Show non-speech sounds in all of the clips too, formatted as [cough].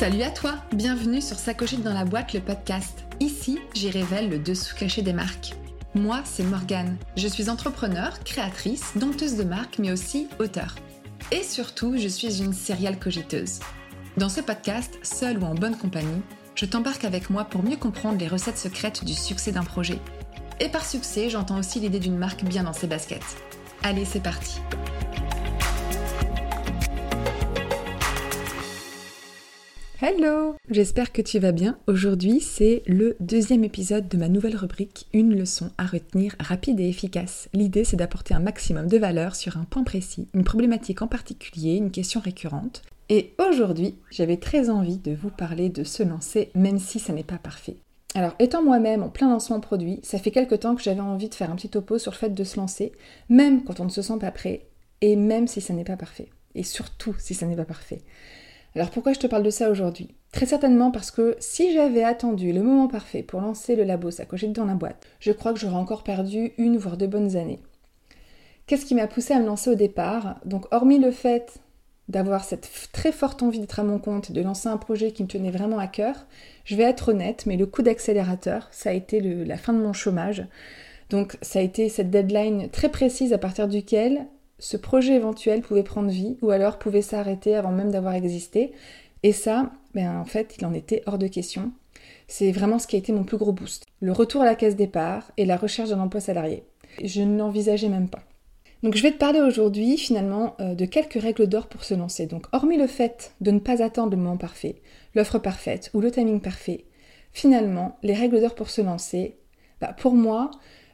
Salut à toi, bienvenue sur Sacochette dans la boîte, le podcast. Ici, j'y révèle le dessous caché des marques. Moi, c'est Morgane. Je suis entrepreneur, créatrice, dompteuse de marques, mais aussi auteur. Et surtout, je suis une serial cogiteuse. Dans ce podcast, seul ou en bonne compagnie, je t'embarque avec moi pour mieux comprendre les recettes secrètes du succès d'un projet. Et par succès, j'entends aussi l'idée d'une marque bien dans ses baskets. Allez, c'est parti. Hello J'espère que tu vas bien. Aujourd'hui, c'est le deuxième épisode de ma nouvelle rubrique Une leçon à retenir rapide et efficace. L'idée, c'est d'apporter un maximum de valeur sur un point précis, une problématique en particulier, une question récurrente. Et aujourd'hui, j'avais très envie de vous parler de se lancer, même si ça n'est pas parfait. Alors, étant moi-même en plein lancement produit, ça fait quelque temps que j'avais envie de faire un petit topo sur le fait de se lancer, même quand on ne se sent pas prêt, et même si ça n'est pas parfait. Et surtout si ça n'est pas parfait. Alors pourquoi je te parle de ça aujourd'hui? Très certainement parce que si j'avais attendu le moment parfait pour lancer le labo Sacochette dans la boîte, je crois que j'aurais encore perdu une voire deux bonnes années. Qu'est-ce qui m'a poussé à me lancer au départ? Donc hormis le fait d'avoir cette très forte envie d'être à mon compte et de lancer un projet qui me tenait vraiment à cœur, je vais être honnête, mais le coup d'accélérateur, ça a été la fin de mon chômage. Donc ça a été cette deadline très précise à partir duquel ce projet éventuel pouvait prendre vie ou alors pouvait s'arrêter avant même d'avoir existé. Et ça, ben, en fait, il en était hors de question. C'est vraiment ce qui a été mon plus gros boost. Le retour à la case départ et la recherche d'un emploi salarié. Je ne l'envisageais même pas. Donc je vais te parler aujourd'hui finalement euh, de quelques règles d'or pour se lancer. Donc hormis le fait de ne pas attendre le moment parfait, l'offre parfaite ou le timing parfait, finalement les règles d'or pour se lancer, bah, pour moi,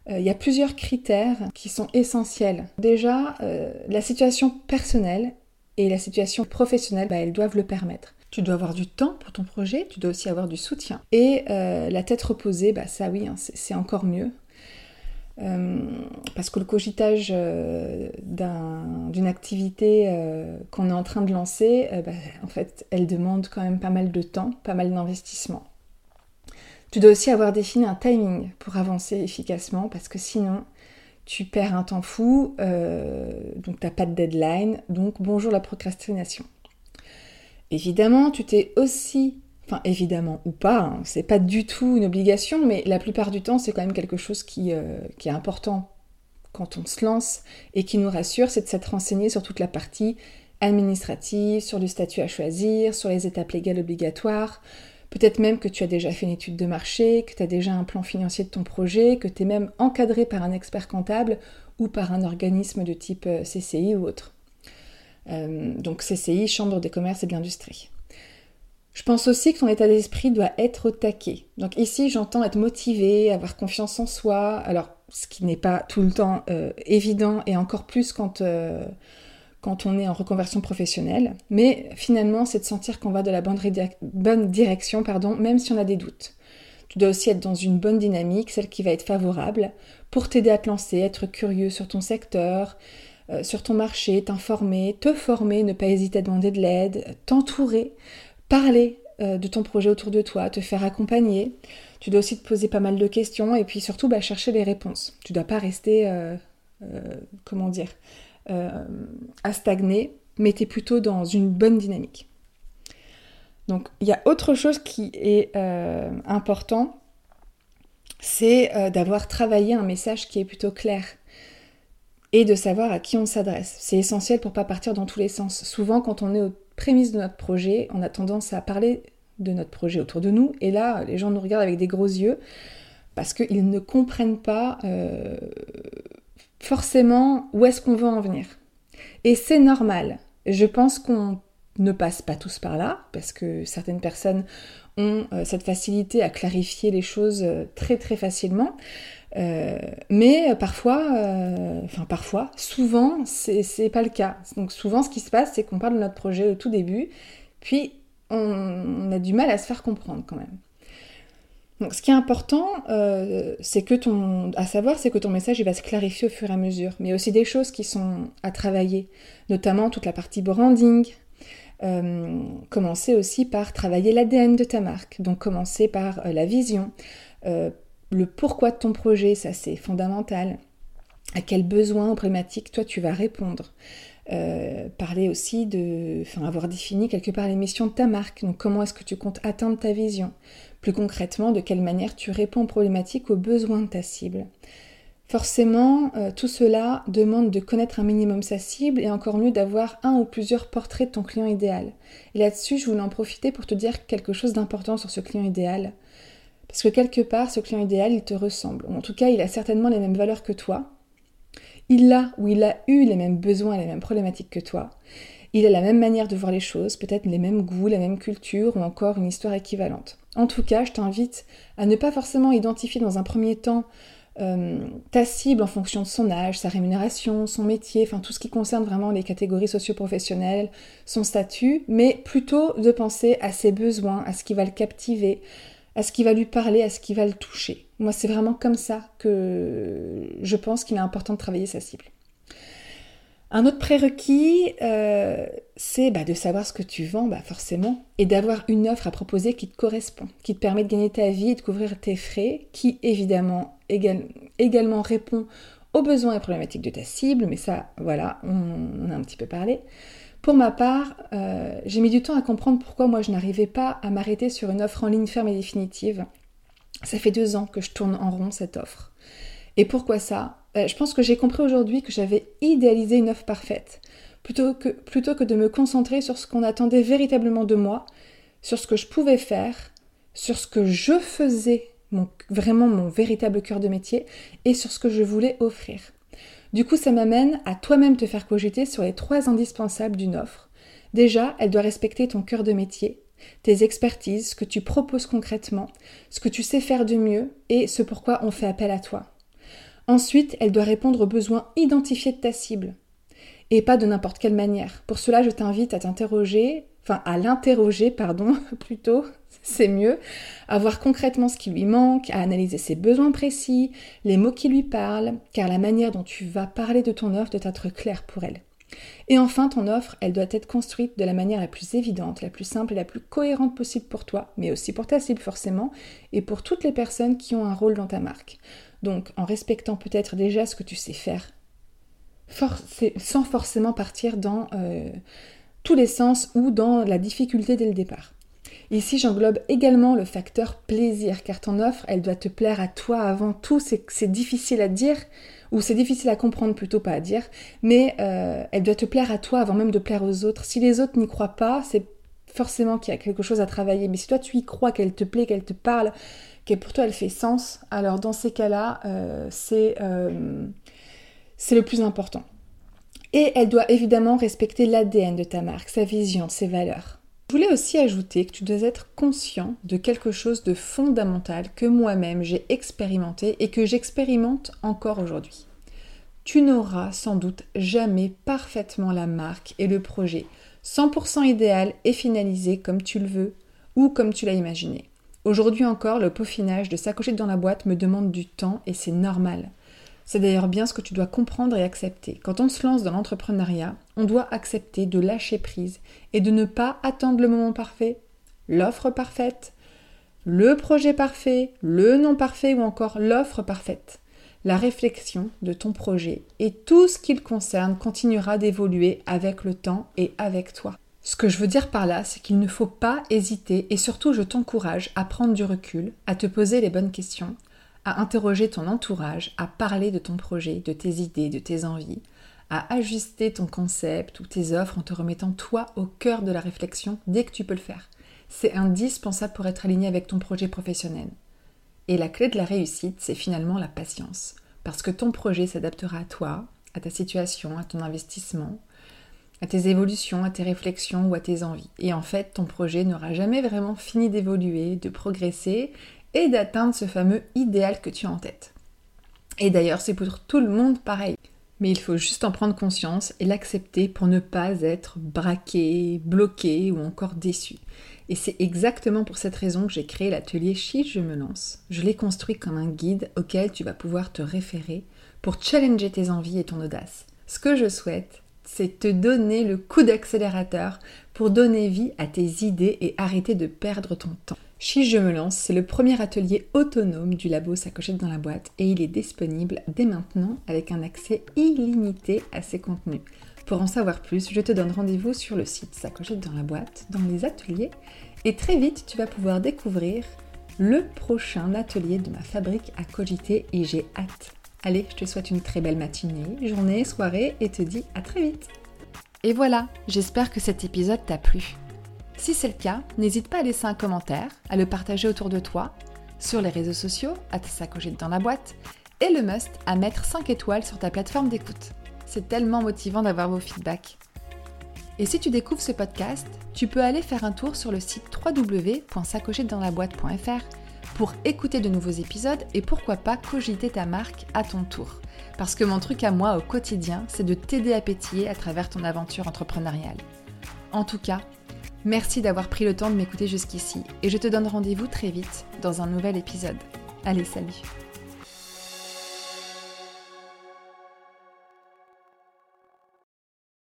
il y a plusieurs critères qui sont essentiels. Déjà, euh, la situation personnelle et la situation professionnelle, bah, elles doivent le permettre. Tu dois avoir du temps pour ton projet, tu dois aussi avoir du soutien. Et euh, la tête reposée, bah, ça oui, hein, c'est encore mieux. parce que le cogitage d'une activité qu'on est en train de lancer, bah, en fait, elle demande quand même pas mal de temps, pas mal d'investissement. Tu dois aussi avoir défini un timing pour avancer efficacement parce que sinon tu perds un temps fou, euh, donc tu n'as pas de deadline, donc bonjour la procrastination. Évidemment, tu t'es aussi, enfin évidemment ou pas, hein, c'est pas du tout une obligation, mais la plupart du temps c'est quand même quelque chose euh, qui est important quand on se lance et qui nous rassure, c'est de s'être renseigné sur toute la partie administrative, sur le statut à choisir, sur les étapes légales obligatoires, Peut-être même que tu as déjà fait une étude de marché, que tu as déjà un plan financier de ton projet, que tu es même encadré par un expert comptable ou par un organisme de type euh, CCI ou autre. Euh, donc CCI, Chambre des commerces et de l'industrie. Je pense aussi que ton état d'esprit doit être au taquet. Donc ici, j'entends être motivé, avoir confiance en soi. Alors, ce qui n'est pas tout le temps euh, évident et encore plus quand quand on est en reconversion professionnelle, mais finalement c'est de sentir qu'on va de la bonne, direction, pardon, même si on a des doutes. Tu dois aussi être dans une bonne dynamique, celle qui va être favorable, pour t'aider à te lancer, être curieux sur ton secteur, euh, sur ton marché, t'informer, te former, ne pas hésiter à demander de l'aide, t'entourer, parler euh, de ton projet autour de toi, te faire accompagner. Tu dois aussi te poser pas mal de questions et puis surtout bah, chercher les réponses. Tu dois pas rester, euh, comment dire, euh, à stagner, mais tu es plutôt dans une bonne dynamique. Donc il y a autre chose qui est euh, important, c'est euh, d'avoir travaillé un message qui est plutôt clair et de savoir à qui on s'adresse. C'est essentiel pour pas partir dans tous les sens. Souvent quand on est aux prémices de notre projet, on a tendance à parler de notre projet autour de nous et là les gens nous regardent avec des gros yeux parce qu'ils ne comprennent pas forcément où est-ce qu'on veut en venir. Et c'est normal. Je pense qu'on ne passe pas tous par là, parce que certaines personnes ont euh, cette facilité à clarifier les choses euh, très très facilement. Euh, mais parfois, enfin parfois, souvent, c'est pas le cas. Donc souvent, ce qui se passe, c'est qu'on parle de notre projet au tout début, puis on a du mal à se faire comprendre quand même. Donc, ce qui est important, euh, c'est que ton, à savoir, c'est que ton message va se clarifier au fur et à mesure. Mais aussi des choses qui sont à travailler, notamment toute la partie branding. Euh, commencer aussi par travailler l'ADN de ta marque. Donc, commencer par euh, la vision, le pourquoi de ton projet, ça c'est fondamental. À quel besoin ou problématique toi tu vas répondre. Euh, parler aussi de, enfin, avoir défini quelque part les missions de ta marque. Donc, comment est-ce que tu comptes atteindre ta vision? Plus concrètement, de quelle manière tu réponds aux problématiques, aux besoins de ta cible? Forcément, euh, tout cela demande de connaître un minimum sa cible et encore mieux d'avoir un ou plusieurs portraits de ton client idéal. Et là-dessus, je voulais en profiter pour te dire quelque chose d'important sur ce client idéal. Parce que quelque part, ce client idéal, il te ressemble. En tout cas, il a certainement les mêmes valeurs que toi. Il a ou il a eu les mêmes besoins les mêmes problématiques que toi. Il a la même manière de voir les choses, peut-être les mêmes goûts, la même culture ou encore une histoire équivalente. En tout cas, je t'invite à ne pas forcément identifier dans un premier temps euh, ta cible en fonction de son âge, sa rémunération, son métier, enfin tout ce qui concerne vraiment les catégories socio-professionnelles, son statut, mais plutôt de penser à ses besoins, à ce qui va le captiver, à ce qui va lui parler, à ce qui va le toucher. Moi, c'est vraiment comme ça que je pense qu'il est important de travailler sa cible. Un autre prérequis, euh, c'est bah, de savoir ce que tu vends, bah, forcément, et d'avoir une offre à proposer qui te correspond, qui te permet de gagner ta vie et de couvrir tes frais, qui évidemment également répond aux besoins et problématiques de ta cible, mais ça, voilà, on, a un petit peu parlé. Pour ma part, euh, j'ai mis du temps à comprendre pourquoi moi je n'arrivais pas à m'arrêter sur une offre en ligne ferme et définitive. Ça fait deux ans que je tourne en rond cette offre. Et pourquoi ça? Euh, Je pense que j'ai compris aujourd'hui que j'avais idéalisé une offre parfaite. Plutôt que, plutôt que de me concentrer sur ce qu'on attendait véritablement de moi, sur ce que je pouvais faire, sur ce que je faisais, vraiment mon véritable cœur de métier, et sur ce que je voulais offrir. Du coup, ça m'amène à toi-même te faire cogiter sur les trois indispensables d'une offre. Déjà, elle doit respecter ton cœur de métier, tes expertises, ce que tu proposes concrètement, ce que tu sais faire de mieux et ce pourquoi on fait appel à toi. Ensuite, elle doit répondre aux besoins identifiés de ta cible. Et pas de n'importe quelle manière. Pour cela, je t'invite à t'interroger, enfin à l'interroger, pardon, [laughs] plutôt, c'est mieux, à voir concrètement ce qui lui manque, à analyser ses besoins précis, les mots qui lui parlent, car la manière dont tu vas parler de ton offre doit être claire pour elle. Et enfin, ton offre, elle doit être construite de la manière la plus évidente, la plus simple et la plus cohérente possible pour toi, mais aussi pour ta cible forcément, et pour toutes les personnes qui ont un rôle dans ta marque. Donc en respectant peut-être déjà ce que tu sais faire, sans forcément partir dans euh, tous les sens ou dans la difficulté dès le départ. Ici, j'englobe également le facteur plaisir, car ton offre, elle doit te plaire à toi avant tout. C'est difficile à dire, ou c'est difficile à comprendre plutôt pas à dire, mais euh, elle doit te plaire à toi avant même de plaire aux autres. Si les autres n'y croient pas, c'est forcément qu'il y a quelque chose à travailler. Mais si toi tu y crois, qu'elle te plaît, qu'elle te parle, qu'elle pour toi elle fait sens, alors dans ces cas-là, euh, euh, c'est le plus important. Et elle doit évidemment respecter l'ADN de ta marque, sa vision, ses valeurs. Je voulais aussi ajouter que tu dois être conscient de quelque chose de fondamental que moi-même j'ai expérimenté et que j'expérimente encore aujourd'hui. Tu n'auras sans doute jamais parfaitement la marque et le projet 100% idéal et finalisé comme tu le veux ou comme tu l'as imaginé. Aujourd'hui encore, le peaufinage de s'accrocher dans la boîte me demande du temps et c'est normal. C'est d'ailleurs bien ce que tu dois comprendre et accepter. Quand on se lance dans l'entrepreneuriat, on doit accepter de lâcher prise et de ne pas attendre le moment parfait, l'offre parfaite, le projet parfait, le nom parfait ou encore l'offre parfaite. La réflexion de ton projet et tout ce qu'il concerne continuera d'évoluer avec le temps et avec toi. Ce que je veux dire par là, c'est qu'il ne faut pas hésiter et surtout je t'encourage à prendre du recul, à te poser les bonnes questions à interroger ton entourage, à parler de ton projet, de tes idées, de tes envies, à ajuster ton concept ou tes offres en te remettant toi au cœur de la réflexion dès que tu peux le faire. C'est indispensable pour être aligné avec ton projet professionnel. Et la clé de la réussite, c'est finalement la patience. Parce que ton projet s'adaptera à toi, à ta situation, à ton investissement, à tes évolutions, à tes réflexions ou à tes envies. Et en fait, ton projet n'aura jamais vraiment fini d'évoluer, de progresser et d'atteindre ce fameux idéal que tu as en tête. Et d'ailleurs, c'est pour tout le monde pareil. Mais il faut juste en prendre conscience et l'accepter pour ne pas être braqué, bloqué ou encore déçu. Et c'est exactement pour cette raison que j'ai créé l'atelier Chiche Je me lance. Je l'ai construit comme un guide auquel tu vas pouvoir te référer pour challenger tes envies et ton audace. Ce que je souhaite, c'est te donner le coup d'accélérateur pour donner vie à tes idées et arrêter de perdre ton temps. Chiche Je me lance, c'est le premier atelier autonome du labo Sacochette dans la boîte et il est disponible dès maintenant avec un accès illimité à ses contenus. Pour en savoir plus, je te donne rendez-vous sur le site Sacochette dans la boîte, dans les ateliers, et très vite tu vas pouvoir découvrir le prochain atelier de ma fabrique à cogiter et j'ai hâte. Allez, je te souhaite une très belle matinée, journée, soirée et te dis à très vite. Et voilà, j'espère que cet épisode t'a plu. Si c'est le cas, n'hésite pas à laisser un commentaire, à le partager autour de toi, sur les réseaux sociaux, à te sacocher dans la boîte, et le must à mettre 5 étoiles sur ta plateforme d'écoute. C'est tellement motivant d'avoir vos feedbacks. Et si tu découvres ce podcast, tu peux aller faire un tour sur le site www.sacochetdanslaboîte.fr pour écouter de nouveaux épisodes et pourquoi pas cogiter ta marque à ton tour. Parce que mon truc à moi au quotidien, c'est de t'aider à pétiller à travers ton aventure entrepreneuriale. En tout cas, merci d'avoir pris le temps de m'écouter jusqu'ici et je te donne rendez-vous très vite dans un nouvel épisode. Allez, salut